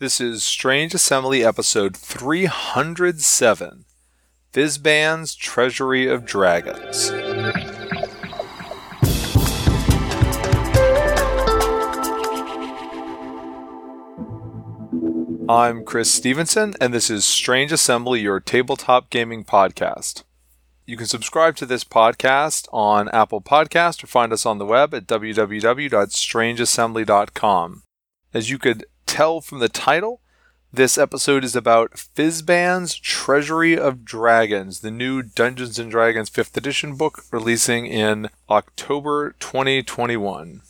This is Strange Assembly episode 307 Fizban's Treasury of Dragons. I'm Chris Stevenson, and this is Strange Assembly, your tabletop gaming podcast. You can subscribe to this podcast on Apple Podcast or find us on the web at www.strangeassembly.com. As you could tell from the title, this episode is about Fizban's Treasury of Dragons, the new Dungeons and Dragons 5th edition book releasing in October 2021.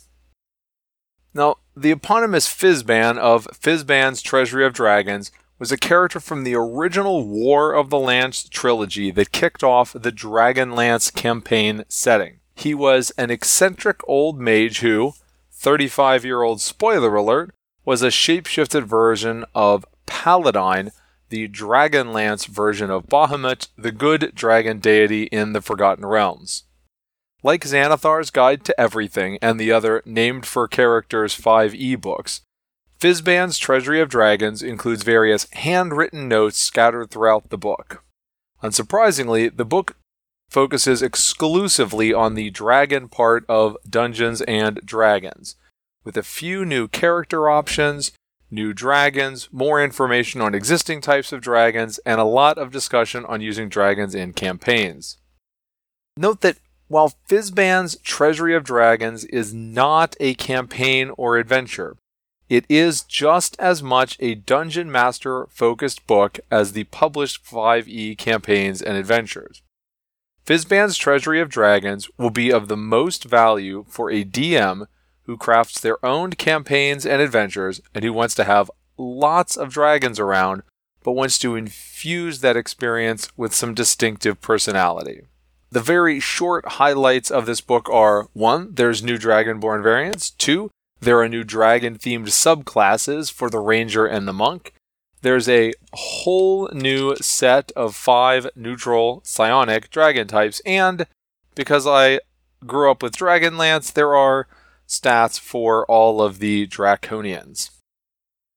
Now, the eponymous Fizban of Fizban's Treasury of Dragons was a character from the original War of the Lance trilogy that kicked off the Dragonlance campaign setting. He was an eccentric old mage who, 35 year old spoiler alert, was a shapeshifted version of Paladine, the Dragonlance version of Bahamut, the good dragon deity in the Forgotten Realms. Like Xanathar's Guide to Everything and the other Named for Characters 5e books, Fizban's Treasury of Dragons includes various handwritten notes scattered throughout the book. Unsurprisingly, the book focuses exclusively on the dragon part of Dungeons and Dragons, with a few new character options, new dragons, more information on existing types of dragons, and a lot of discussion on using dragons in campaigns. Note that while Fizban's Treasury of Dragons is not a campaign or adventure, it is just as much a dungeon master focused book as the published 5e campaigns and adventures. Fizban's Treasury of Dragons will be of the most value for a DM who crafts their own campaigns and adventures and who wants to have lots of dragons around, but wants to infuse that experience with some distinctive personality. The very short highlights of this book are 1. There's new Dragonborn variants. 2. There are new dragon themed subclasses for the Ranger and the Monk. There's a whole new set of five neutral psionic dragon types, and because I grew up with Dragonlance, there are stats for all of the Draconians.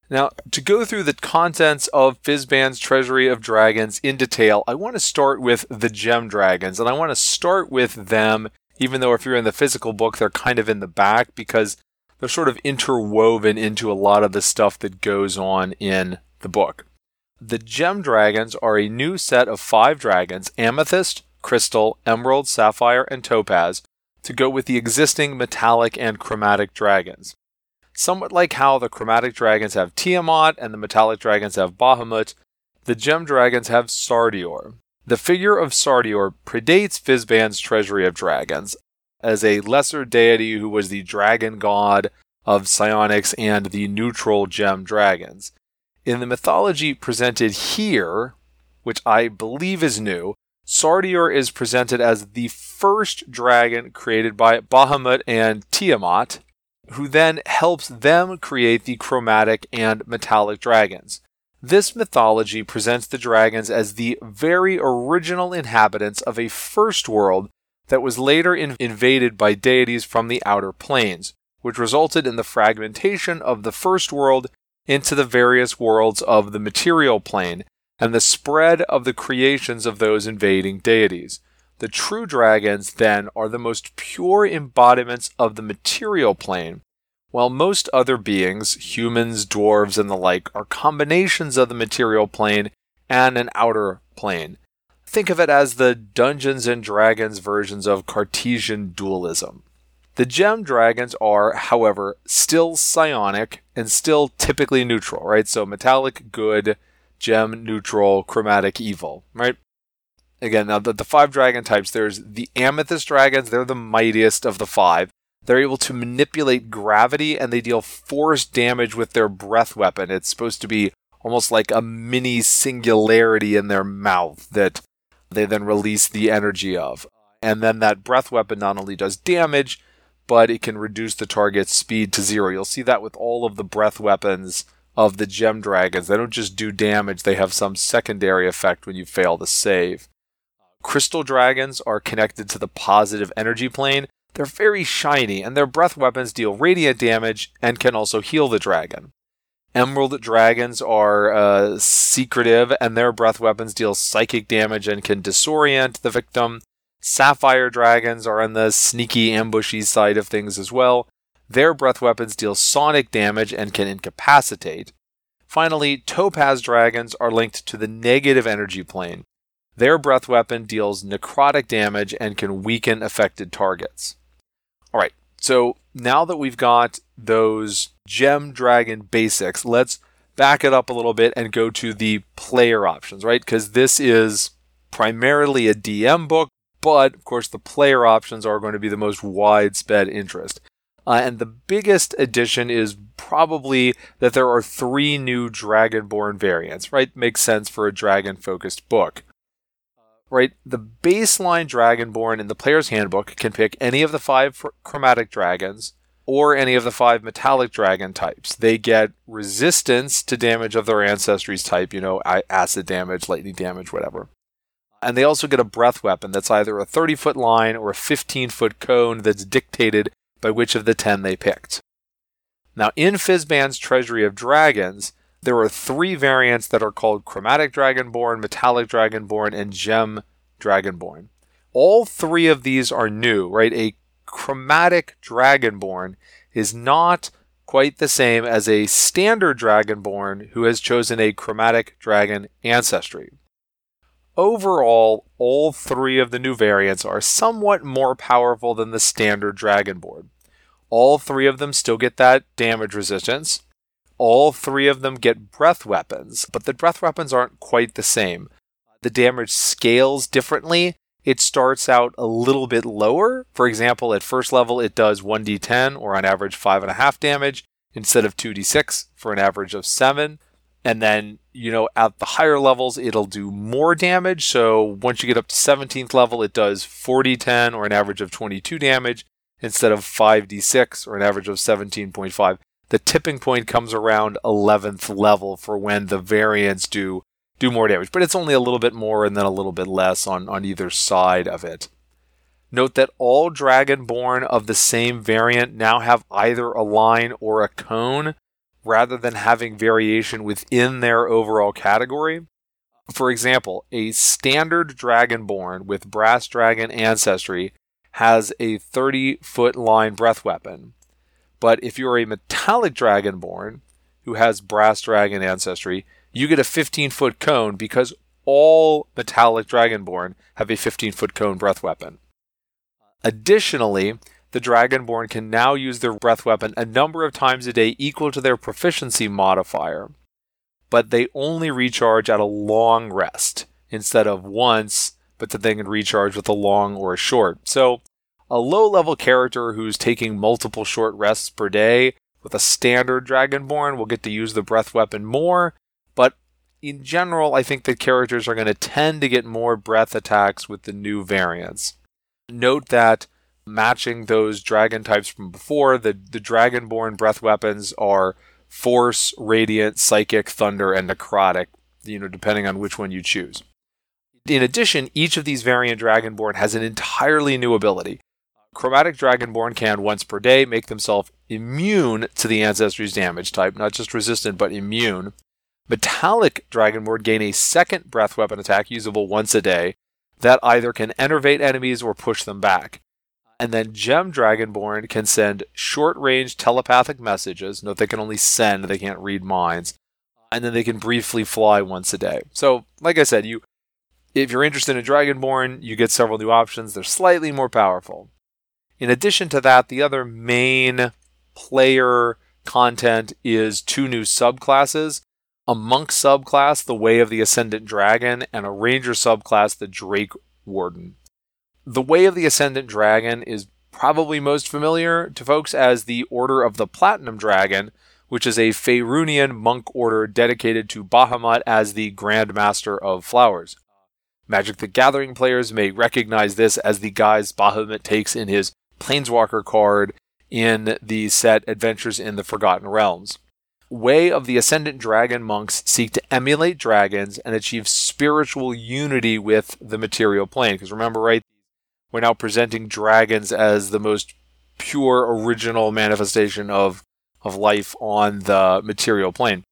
Now, to go through the contents of Fizban's Treasury of Dragons in detail, I want to start with the Gem Dragons, and I want to start with them, even though if you're in the physical book, they're kind of in the back because they're sort of interwoven into a lot of the stuff that goes on in the book. The Gem Dragons are a new set of five dragons Amethyst, Crystal, Emerald, Sapphire, and Topaz to go with the existing metallic and chromatic dragons. Somewhat like how the chromatic dragons have Tiamat and the metallic dragons have Bahamut, the gem dragons have Sardior. The figure of Sardior predates Fizban's Treasury of Dragons as a lesser deity who was the dragon god of psionics and the neutral gem dragons. In the mythology presented here, which I believe is new, Sardior is presented as the first dragon created by Bahamut and Tiamat, who then helps them create the chromatic and metallic dragons. This mythology presents the dragons as the very original inhabitants of a first world that was later in- invaded by deities from the outer planes, which resulted in the fragmentation of the first world into the various worlds of the material plane and the spread of the creations of those invading deities. The true dragons, then, are the most pure embodiments of the material plane, while most other beings, humans, dwarves, and the like, are combinations of the material plane and an outer plane. Think of it as the Dungeons and Dragons versions of Cartesian dualism. The gem dragons are, however, still psionic and still typically neutral, right? So metallic good, gem neutral, chromatic evil, right? Again, now the, the five dragon types, there's the amethyst dragons, they're the mightiest of the five. They're able to manipulate gravity and they deal force damage with their breath weapon. It's supposed to be almost like a mini singularity in their mouth that they then release the energy of. And then that breath weapon not only does damage, but it can reduce the target's speed to zero. You'll see that with all of the breath weapons of the gem dragons. They don't just do damage, they have some secondary effect when you fail to save. Crystal dragons are connected to the positive energy plane. They're very shiny, and their breath weapons deal radiant damage and can also heal the dragon. Emerald dragons are uh, secretive, and their breath weapons deal psychic damage and can disorient the victim. Sapphire dragons are on the sneaky, ambushy side of things as well. Their breath weapons deal sonic damage and can incapacitate. Finally, topaz dragons are linked to the negative energy plane. Their breath weapon deals necrotic damage and can weaken affected targets. All right, so now that we've got those gem dragon basics, let's back it up a little bit and go to the player options, right? Because this is primarily a DM book, but of course the player options are going to be the most widespread interest. Uh, and the biggest addition is probably that there are three new Dragonborn variants, right? Makes sense for a dragon focused book. Right? The baseline Dragonborn in the player's handbook can pick any of the five chromatic dragons or any of the five metallic dragon types. They get resistance to damage of their ancestry's type, you know, acid damage, lightning damage, whatever. And they also get a breath weapon that's either a 30 foot line or a 15 foot cone that's dictated by which of the ten they picked. Now, in Fizban's Treasury of Dragons, there are three variants that are called Chromatic Dragonborn, Metallic Dragonborn, and Gem Dragonborn. All three of these are new, right? A Chromatic Dragonborn is not quite the same as a standard Dragonborn who has chosen a Chromatic Dragon ancestry. Overall, all three of the new variants are somewhat more powerful than the standard Dragonborn. All three of them still get that damage resistance. All three of them get breath weapons, but the breath weapons aren't quite the same. The damage scales differently. It starts out a little bit lower. For example, at first level, it does 1d10 or on average 5.5 damage instead of 2d6 for an average of 7. And then, you know, at the higher levels, it'll do more damage. So once you get up to 17th level, it does 40, 10, or an average of 22 damage instead of 5d6 or an average of 17.5. The tipping point comes around 11th level for when the variants do do more damage, but it's only a little bit more and then a little bit less on, on either side of it. Note that all Dragonborn of the same variant now have either a line or a cone rather than having variation within their overall category. For example, a standard Dragonborn with Brass Dragon ancestry has a 30 foot line breath weapon. But if you're a metallic Dragonborn who has Brass Dragon ancestry, you get a 15 foot cone because all metallic Dragonborn have a 15 foot cone breath weapon. Additionally, the Dragonborn can now use their breath weapon a number of times a day equal to their proficiency modifier, but they only recharge at a long rest instead of once, but that they can recharge with a long or a short. So, a low level character who's taking multiple short rests per day with a standard Dragonborn will get to use the breath weapon more, but in general, I think the characters are going to tend to get more breath attacks with the new variants. Note that matching those dragon types from before. The the dragonborn breath weapons are force, radiant, psychic, thunder, and necrotic, you know, depending on which one you choose. In addition, each of these variant dragonborn has an entirely new ability. Chromatic Dragonborn can once per day make themselves immune to the ancestry's damage type, not just resistant but immune. Metallic Dragonborn gain a second breath weapon attack usable once a day that either can enervate enemies or push them back. And then Gem Dragonborn can send short range telepathic messages. Note they can only send, they can't read minds. And then they can briefly fly once a day. So, like I said, you if you're interested in Dragonborn, you get several new options. They're slightly more powerful. In addition to that, the other main player content is two new subclasses a monk subclass, the Way of the Ascendant Dragon, and a ranger subclass, the Drake Warden. The Way of the Ascendant Dragon is probably most familiar to folks as the Order of the Platinum Dragon, which is a Faerunian monk order dedicated to Bahamut as the Grand Master of Flowers. Magic the Gathering players may recognize this as the guise Bahamut takes in his Planeswalker card in the set Adventures in the Forgotten Realms. Way of the Ascendant Dragon monks seek to emulate dragons and achieve spiritual unity with the material plane. Because remember, right, we're now presenting dragons as the most pure original manifestation of of life on the material plane.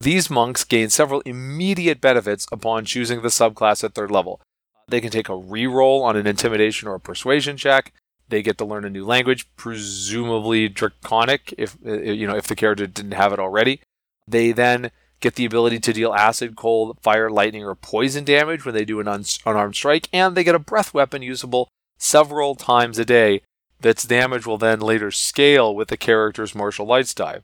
These monks gain several immediate benefits upon choosing the subclass at third level. They can take a reroll on an intimidation or persuasion check. They get to learn a new language, presumably draconic if you know if the character didn't have it already. They then get the ability to deal acid, cold, fire, lightning, or poison damage when they do an un- unarmed strike, and they get a breath weapon usable several times a day. That's damage will then later scale with the character's martial arts die.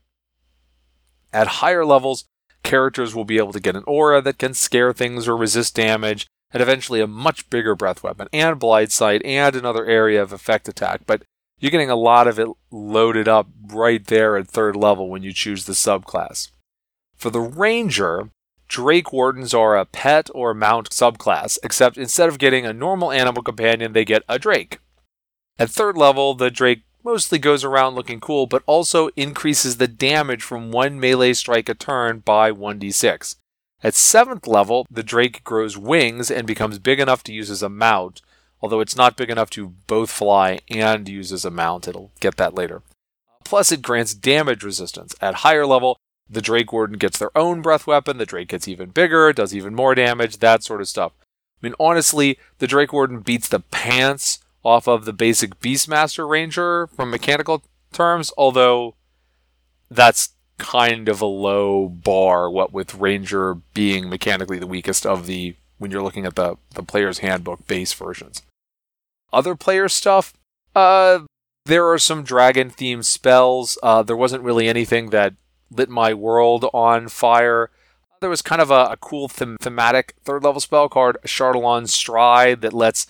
At higher levels, characters will be able to get an aura that can scare things or resist damage, and eventually a much bigger breath weapon, and blind sight, and another area of effect attack. But you're getting a lot of it loaded up right there at third level when you choose the subclass. For the Ranger, Drake Wardens are a pet or mount subclass, except instead of getting a normal animal companion, they get a Drake. At third level, the Drake mostly goes around looking cool, but also increases the damage from one melee strike a turn by 1d6. At 7th level, the Drake grows wings and becomes big enough to use as a mount, although it's not big enough to both fly and use as a mount. It'll get that later. Plus, it grants damage resistance. At higher level, the Drake Warden gets their own breath weapon, the Drake gets even bigger, does even more damage, that sort of stuff. I mean, honestly, the Drake Warden beats the pants off of the basic Beastmaster Ranger from mechanical terms, although that's kind of a low bar, what with Ranger being mechanically the weakest of the when you're looking at the, the player's handbook base versions. Other player stuff, uh, there are some dragon themed spells. Uh, there wasn't really anything that lit my world on fire. There was kind of a, a cool them- thematic third level spell called Ashardalon Stride that lets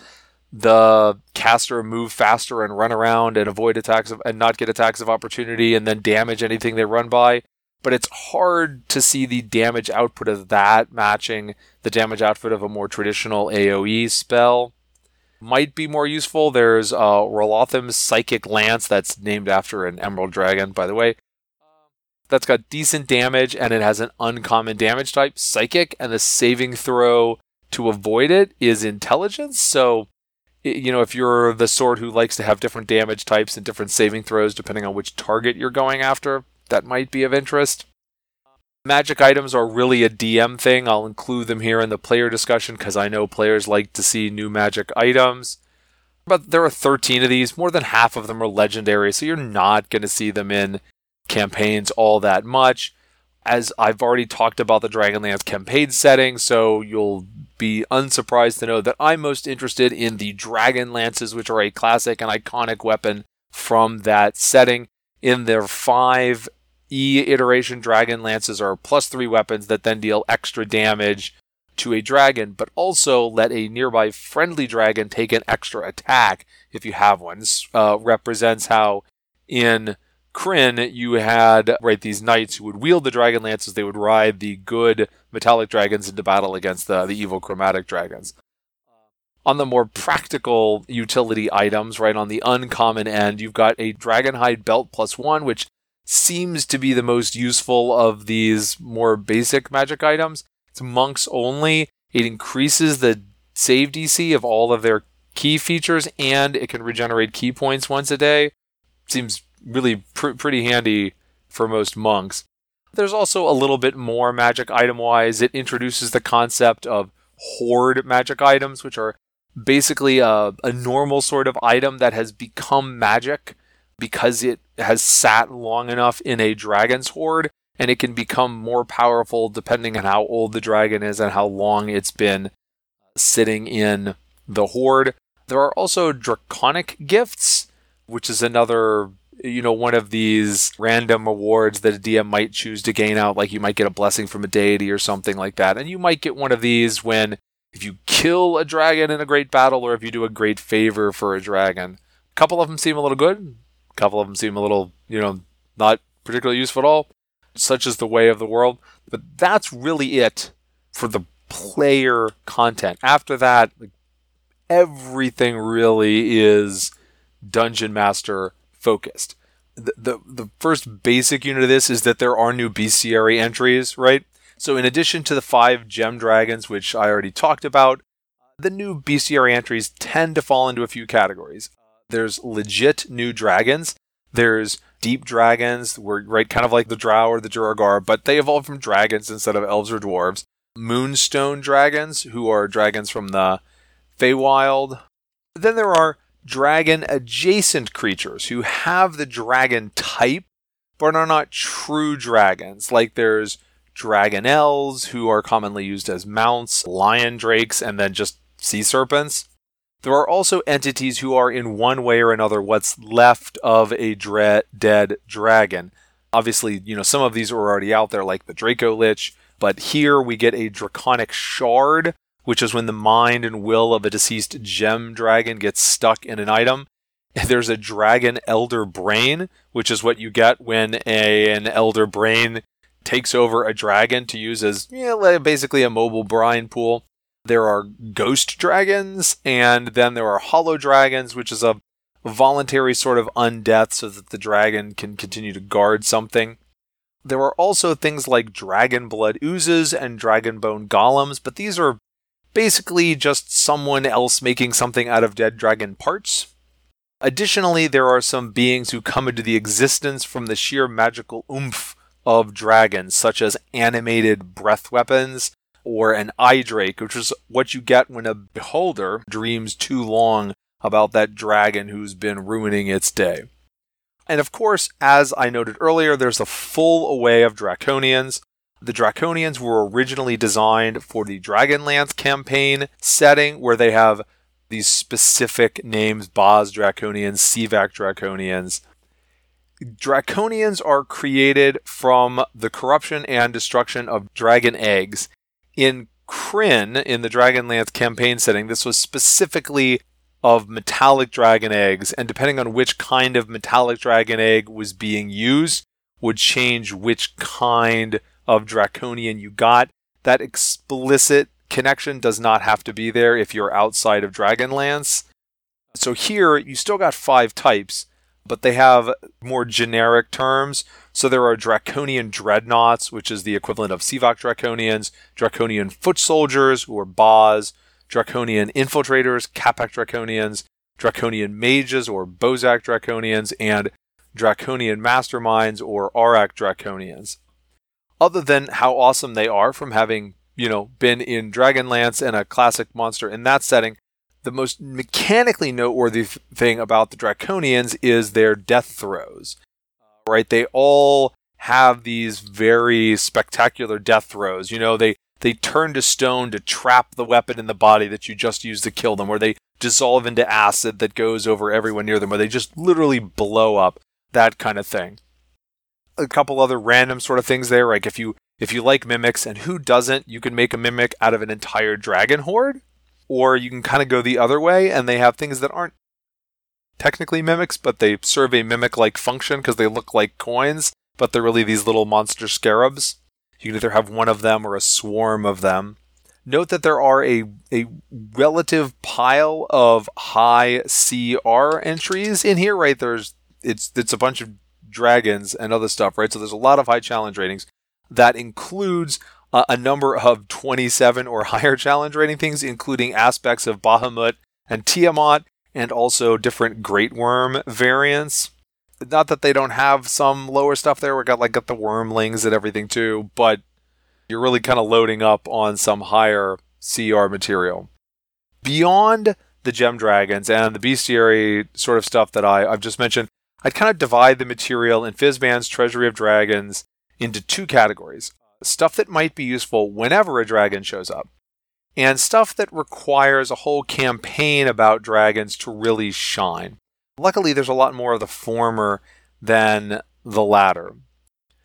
the caster move faster and run around and avoid attacks of, and not get attacks of opportunity and then damage anything they run by. But it's hard to see the damage output of that matching the damage output of a more traditional AoE spell. Might be more useful. There's uh, Raulothim's Psychic Lance, that's named after an Emerald Dragon, by the way, that's got decent damage and it has an uncommon damage type, psychic, and the saving throw to avoid it is intelligence. So, you know, if you're the sword who likes to have different damage types and different saving throws depending on which target you're going after, that might be of interest. Magic items are really a DM thing. I'll include them here in the player discussion because I know players like to see new magic items. But there are 13 of these. More than half of them are legendary, so you're not going to see them in campaigns all that much. As I've already talked about the Dragonlance campaign setting, so you'll be unsurprised to know that I'm most interested in the Dragon Lances, which are a classic and iconic weapon from that setting. In their five E iteration, Dragon Lances are plus three weapons that then deal extra damage to a dragon, but also let a nearby friendly dragon take an extra attack if you have one. This uh, represents how in Krynn, you had right these knights who would wield the dragon lances. They would ride the good metallic dragons into battle against the, the evil chromatic dragons. On the more practical utility items, right on the uncommon end, you've got a dragonhide belt plus one, which seems to be the most useful of these more basic magic items. It's monks only. It increases the save DC of all of their ki features, and it can regenerate ki points once a day. Seems really pr- pretty handy for most monks. There's also a little bit more magic item wise. It introduces the concept of hoard magic items, which are basically a, a normal sort of item that has become magic because it has sat long enough in a dragon's hoard and it can become more powerful depending on how old the dragon is and how long it's been sitting in the hoard. There are also draconic gifts, which is another you know, one of these random awards that a DM might choose to gain out, like you might get a blessing from a deity or something like that. And you might get one of these when if you kill a dragon in a great battle or if you do a great favor for a dragon. A couple of them seem a little good, a couple of them seem a little, you know, not particularly useful at all. Such is the way of the world. But that's really it for the player content. After that, everything really is Dungeon Master focused. The, the, the first basic unit of this is that there are new bestiary entries, right? So in addition to the five gem dragons, which I already talked about, the new bestiary entries tend to fall into a few categories. There's legit new dragons. There's deep dragons, were right kind of like the Drow or the Duergar, but they evolved from dragons instead of elves or dwarves. Moonstone dragons, who are dragons from the Feywild. Then there are dragon adjacent creatures who have the dragon type but are not true dragons. Like there's dragonnels who are commonly used as mounts, lion drakes, and then just sea serpents. There are also entities who are in one way or another what's left of a dre- dead dragon. Obviously, you know, some of these are already out there, like the Draco Lich, but here we get a draconic shard, which is when the mind and will of a deceased gem dragon gets stuck in an item. There's a dragon elder brain, which is what you get when a, an elder brain takes over a dragon to use as yeah, basically a mobile brine pool. There are ghost dragons, and then there are hollow dragons, which is a voluntary sort of undeath so that the dragon can continue to guard something. There are also things like dragon blood oozes and dragon bone golems, but these are basically just someone else making something out of dead dragon parts. Additionally, there are some beings who come into the existence from the sheer magical oomph of dragons, such as animated breath weapons or an eye drake, which is what you get when a beholder dreams too long about that dragon who's been ruining its day. And of course, as I noted earlier, there's a full array of draconians. The draconians were originally designed for the Dragonlance campaign setting, where they have these specific names Baaz Draconians, Sivak Draconians. Draconians are created from the corruption and destruction of dragon eggs. In Krynn, in the Dragonlance campaign setting, this was specifically of metallic dragon eggs, and depending on which kind of metallic dragon egg was being used, would change which kind of draconian you got. That explicit connection does not have to be there if you're outside of Dragonlance. So here, you still got five types, but they have more generic terms. So there are Draconian Dreadnoughts, which is the equivalent of Sivak Draconians, Draconian Foot Soldiers, are Baaz, Draconian Infiltrators, Kapak Draconians, Draconian Mages, or Bozak Draconians, and Draconian Masterminds, or Aurak Draconians. Other than how awesome they are from having, you know, been in Dragonlance and a classic monster in that setting, the most mechanically noteworthy thing about the Draconians is their death throes. Uh, right? They all have these very spectacular death throes. You know, they they turn to stone to trap the weapon in the body that you just used to kill them, or they dissolve into acid that goes over everyone near them, or they just literally blow up. That kind of thing. A couple other random sort of things there, like if you if you like mimics, and who doesn't, you can make a mimic out of an entire dragon hoard or you can kind of go the other way and they have things that aren't technically mimics, but they serve a mimic like function because they look like coins, but they're really these little monster scarabs. You can either have one of them or a swarm of them. Note that there are a, a relative pile of high CR entries in here, right? There's it's it's a bunch of dragons and other stuff, right? So there's a lot of high challenge ratings. That includes uh, a number of 27 or higher challenge rating things, including aspects of Bahamut and Tiamat, and also different Great Worm variants. Not that they don't have some lower stuff there. We got like got the wormlings and everything too, but you're really kind of loading up on some higher CR material. Beyond the gem dragons and the bestiary sort of stuff that I, I've just mentioned, I'd kind of divide the material in Fizban's Treasury of Dragons into two categories stuff that might be useful whenever a dragon shows up, and stuff that requires a whole campaign about dragons to really shine. Luckily, there's a lot more of the former than the latter.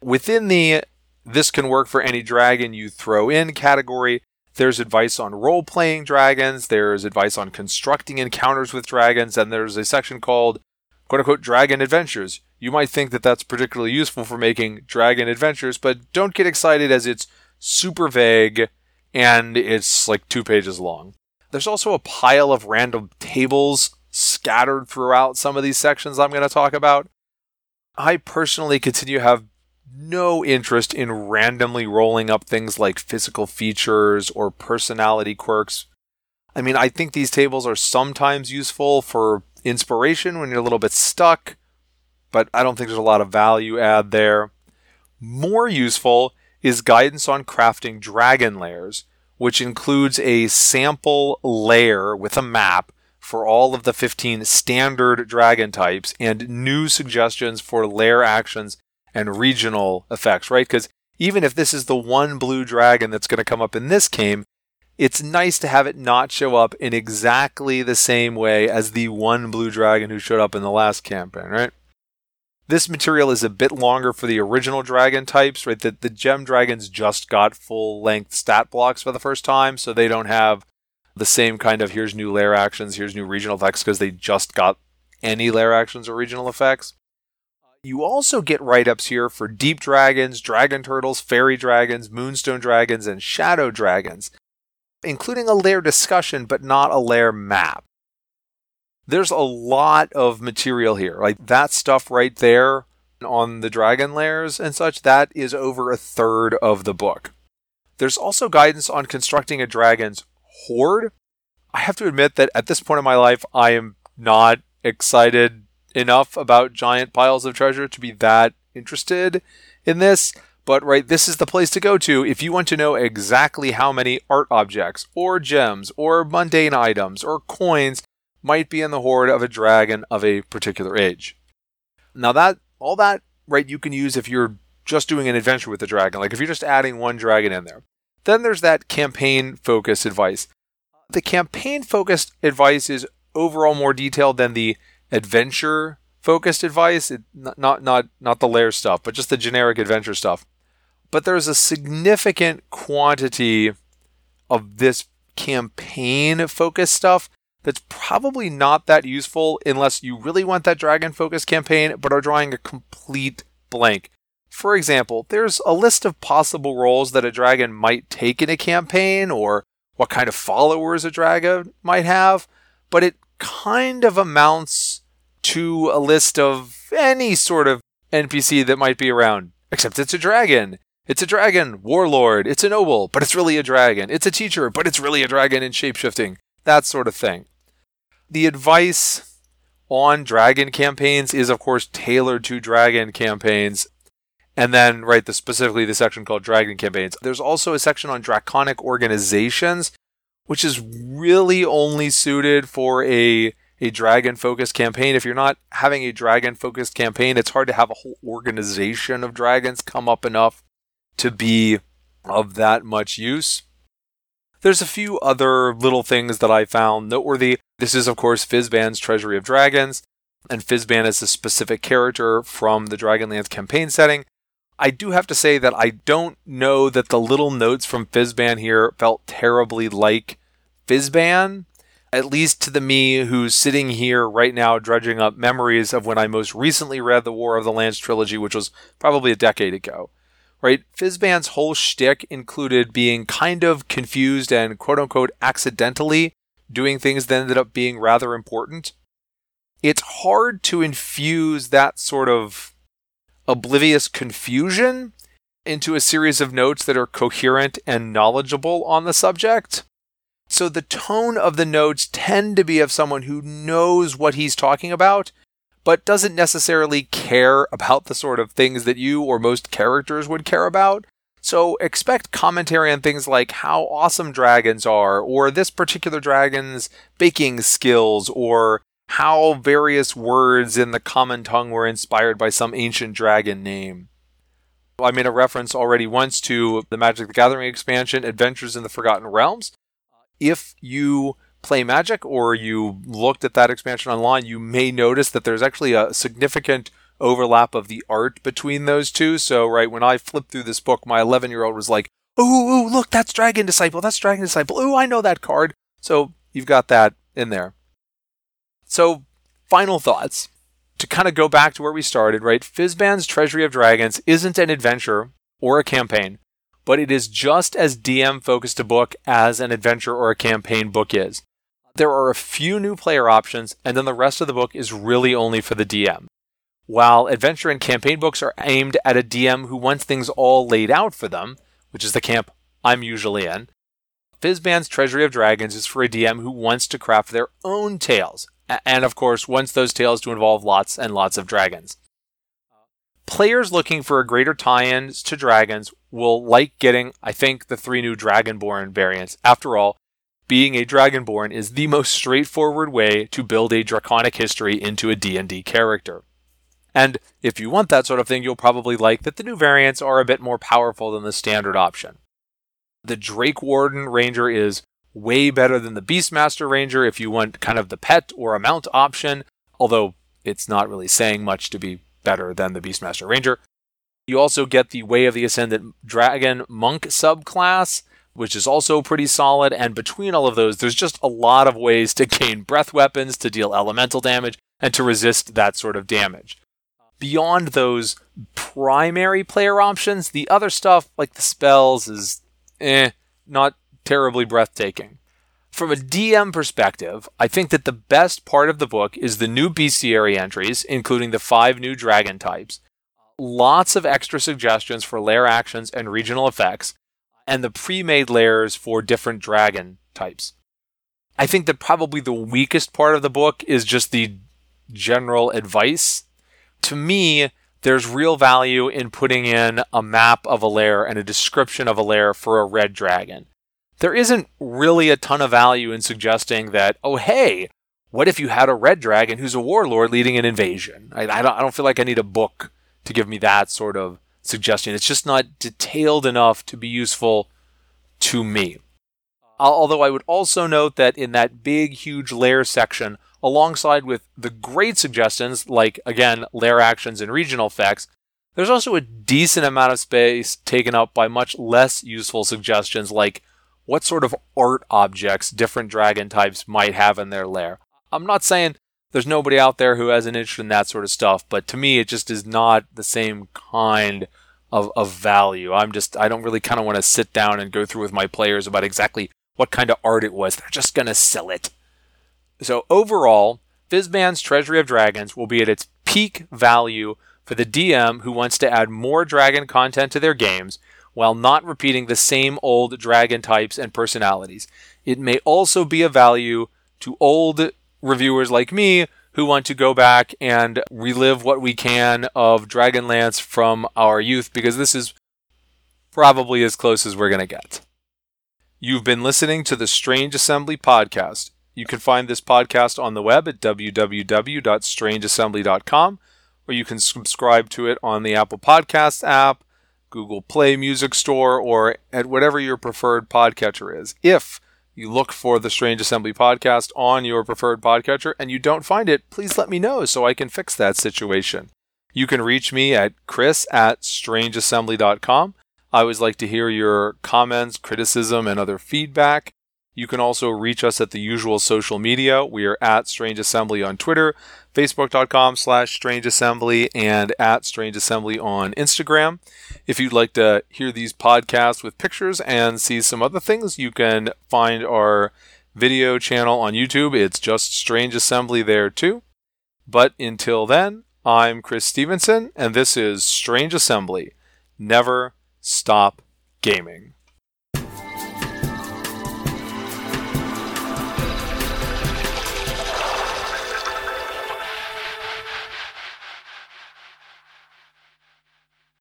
Within the this can work for any dragon you throw in category, there's advice on role playing dragons, there's advice on constructing encounters with dragons, and there's a section called quote unquote dragon adventures. You might think that that's particularly useful for making dragon adventures, but don't get excited as it's super vague and it's like two pages long. There's also a pile of random tables scattered throughout some of these sections I'm going to talk about. I personally continue to have no interest in randomly rolling up things like physical features or personality quirks. I mean, I think these tables are sometimes useful for inspiration when you're a little bit stuck, but I don't think there's a lot of value add there. More useful is guidance on crafting dragon lairs, which includes a sample layer with a map for all of the 15 standard dragon types and new suggestions for lair actions and regional effects, right? Because even if this is the one blue dragon that's going to come up in this game, it's nice to have it not show up in exactly the same way as the one blue dragon who showed up in the last campaign, right? This material is a bit longer for the original dragon types, right? The, gem dragons just got full length stat blocks for the first time, so they don't have the same kind of here's new lair actions, here's new regional effects because they just got any lair actions or regional effects. You also get write ups here for deep dragons, dragon turtles, fairy dragons, moonstone dragons, and shadow dragons, including a lair discussion but not a lair map there's a lot of material here. Like that stuff right there on the dragon lairs and such, that is over a third of the book. There's also guidance on constructing a dragon's hoard. I have to admit that at this point in my life, I am not excited enough about giant piles of treasure to be that interested in this. But right, this is the place to go to if you want to know exactly how many art objects, or gems, or mundane items, or coins might be in the hoard of a dragon of a particular age. Now that all that right you can use if you're just doing an adventure with the dragon, like if you're just adding one dragon in there. Then there's that campaign focused advice. The campaign focused advice is overall more detailed than the adventure focused advice, it, not not not the lair stuff, but just the generic adventure stuff. But there's a significant quantity of this campaign focused stuff that's probably not that useful unless you really want that dragon focused campaign but are drawing a complete blank. For example, there's a list of possible roles that a dragon might take in a campaign or what kind of followers a dragon might have, but it kind of amounts to a list of any sort of NPC that might be around, except it's a dragon. It's a dragon, warlord, it's a noble, but it's really a dragon. It's a teacher, but it's really a dragon in shapeshifting. That sort of thing. The advice on dragon campaigns is, of course, tailored to dragon campaigns. And then, right, the specifically the section called Dragon Campaigns. There's also a section on draconic organizations, which is really only suited for a a dragon focused campaign. If you're not having a dragon focused campaign, it's hard to have a whole organization of dragons come up enough to be of that much use. There's a few other little things that I found noteworthy. This is, of course, Fizban's Treasury of Dragons, and Fizban is a specific character from the Dragonlance campaign setting. I do have to say that I don't know that the little notes from Fizban here felt terribly like Fizban, at least to the me who's sitting here right now dredging up memories of when I most recently read the War of the Lance trilogy, which was probably a decade ago right? Fizban's whole shtick included being kind of confused and quote unquote accidentally doing things that ended up being rather important. It's hard to infuse that sort of oblivious confusion into a series of notes that are coherent and knowledgeable on the subject. So the tone of the notes tend to be of someone who knows what he's talking about but doesn't necessarily care about the sort of things that you or most characters would care about. So expect commentary on things like how awesome dragons are, or this particular dragon's baking skills, or how various words in the common tongue were inspired by some ancient dragon name. I made a reference already once to the Magic the Gathering expansion, Adventures in the Forgotten Realms. If you play Magic or you looked at that expansion online, you may notice that there's actually a significant overlap of the art between those two. So, right, when I flipped through this book, my 11 year old was like, Ooh, ooh, look, that's Dragon Disciple, that's Dragon Disciple. Ooh, I know that card. So, you've got that in there. So, final thoughts. To kind of go back to where we started, right? Fizban's Treasury of Dragons isn't an adventure or a campaign, but it is just as DM focused a book as an adventure or a campaign book is. There are a few new player options, and then the rest of the book is really only for the DM. While adventure and campaign books are aimed at a DM who wants things all laid out for them, which is the camp I'm usually in, Fizban's Treasury of Dragons is for a DM who wants to craft their own tales, and of course wants those tales to involve lots and lots of dragons. players looking for a greater tie-ins to dragons will like getting, I think, the three new Dragonborn variants. After all, being a Dragonborn is the most straightforward way to build a draconic history into a D&D character. And if you want that sort of thing, you'll probably like that the new variants are a bit more powerful than the standard option. The Drake Warden Ranger is way better than the Beastmaster Ranger if you want kind of the pet or a mount option, although it's not really saying much to be better than the Beastmaster Ranger. You also get the Way of the Ascendant Dragon Monk subclass, which is also pretty solid. And between all of those, there's just a lot of ways to gain breath weapons, to deal elemental damage, and to resist that sort of damage beyond those primary player options, the other stuff, like the spells, is eh, not terribly breathtaking. From a DM perspective, I think that the best part of the book is the new bestiary entries, including the five new dragon types, lots of extra suggestions for lair actions and regional effects, and the pre made layers for different dragon types. I think that probably the weakest part of the book is just the general advice to me, there's real value in putting in a map of a lair and a description of a lair for a red dragon. There isn't really a ton of value in suggesting that, oh, hey, what if you had a red dragon who's a warlord leading an invasion? I, I, don't, I don't feel like I need a book to give me that sort of suggestion. It's just not detailed enough to be useful to me. Although I would also note that in that big, huge lair section, alongside with the great suggestions like, again, lair actions and regional effects, there's also a decent amount of space taken up by much less useful suggestions like what sort of art objects different dragon types might have in their lair. I'm not saying there's nobody out there who has an interest in that sort of stuff, but to me, it just is not the same kind of, of value. I'm just, I don't really kind of want to sit down and go through with my players about exactly what kind of art it was. They're just going to sell it. So overall, Fizban's Treasury of Dragons will be at its peak value for the DM who wants to add more dragon content to their games while not repeating the same old dragon types and personalities. It may also be a value to old reviewers like me who want to go back and relive what we can of Dragonlance from our youth because this is probably as close as we're going to get. You've been listening to the Strange Assembly podcast. You can find this podcast on the web at www.strangeassembly.com, or you can subscribe to it on the Apple Podcasts app, Google Play Music Store, or at whatever your preferred podcatcher is. If you look for the Strange Assembly podcast on your preferred podcatcher and you don't find it, please let me know so I can fix that situation. You can reach me at chris at strangeassembly.com. I always like to hear your comments, criticism, and other feedback. You can also reach us at the usual social media. We are at Strange Assembly on Twitter, facebook.com slash Strange Assembly, and at Strange Assembly on Instagram. If you'd like to hear these podcasts with pictures and see some other things, you can find our video channel on YouTube. It's just Strange Assembly there too. But until then, I'm Chris Stevenson, and this is Strange Assembly. Never stop gaming.